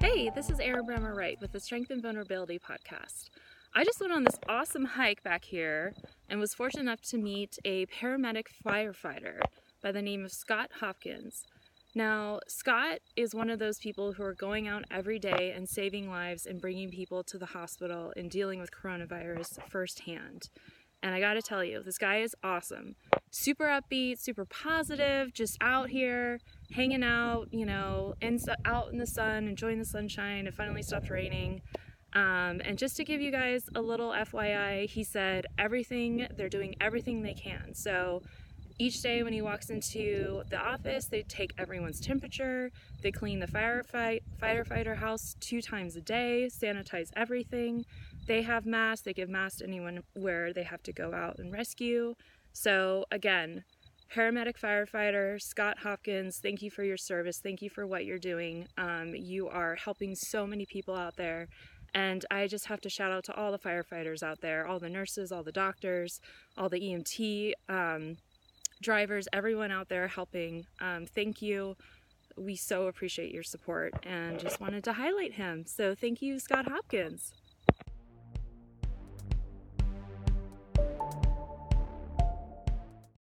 Hey, this is Erin Bremer Wright with the Strength and Vulnerability Podcast. I just went on this awesome hike back here and was fortunate enough to meet a paramedic firefighter by the name of Scott Hopkins. Now, Scott is one of those people who are going out every day and saving lives and bringing people to the hospital and dealing with coronavirus firsthand. And I gotta tell you, this guy is awesome. Super upbeat, super positive, just out here hanging out, you know, in, out in the sun, enjoying the sunshine. It finally stopped raining. Um, and just to give you guys a little FYI, he said everything, they're doing everything they can. So each day when he walks into the office, they take everyone's temperature, they clean the firefight, firefighter house two times a day, sanitize everything. They have masks, they give masks to anyone where they have to go out and rescue. So, again, paramedic firefighter Scott Hopkins, thank you for your service. Thank you for what you're doing. Um, you are helping so many people out there. And I just have to shout out to all the firefighters out there, all the nurses, all the doctors, all the EMT um, drivers, everyone out there helping. Um, thank you. We so appreciate your support and just wanted to highlight him. So thank you, Scott Hopkins.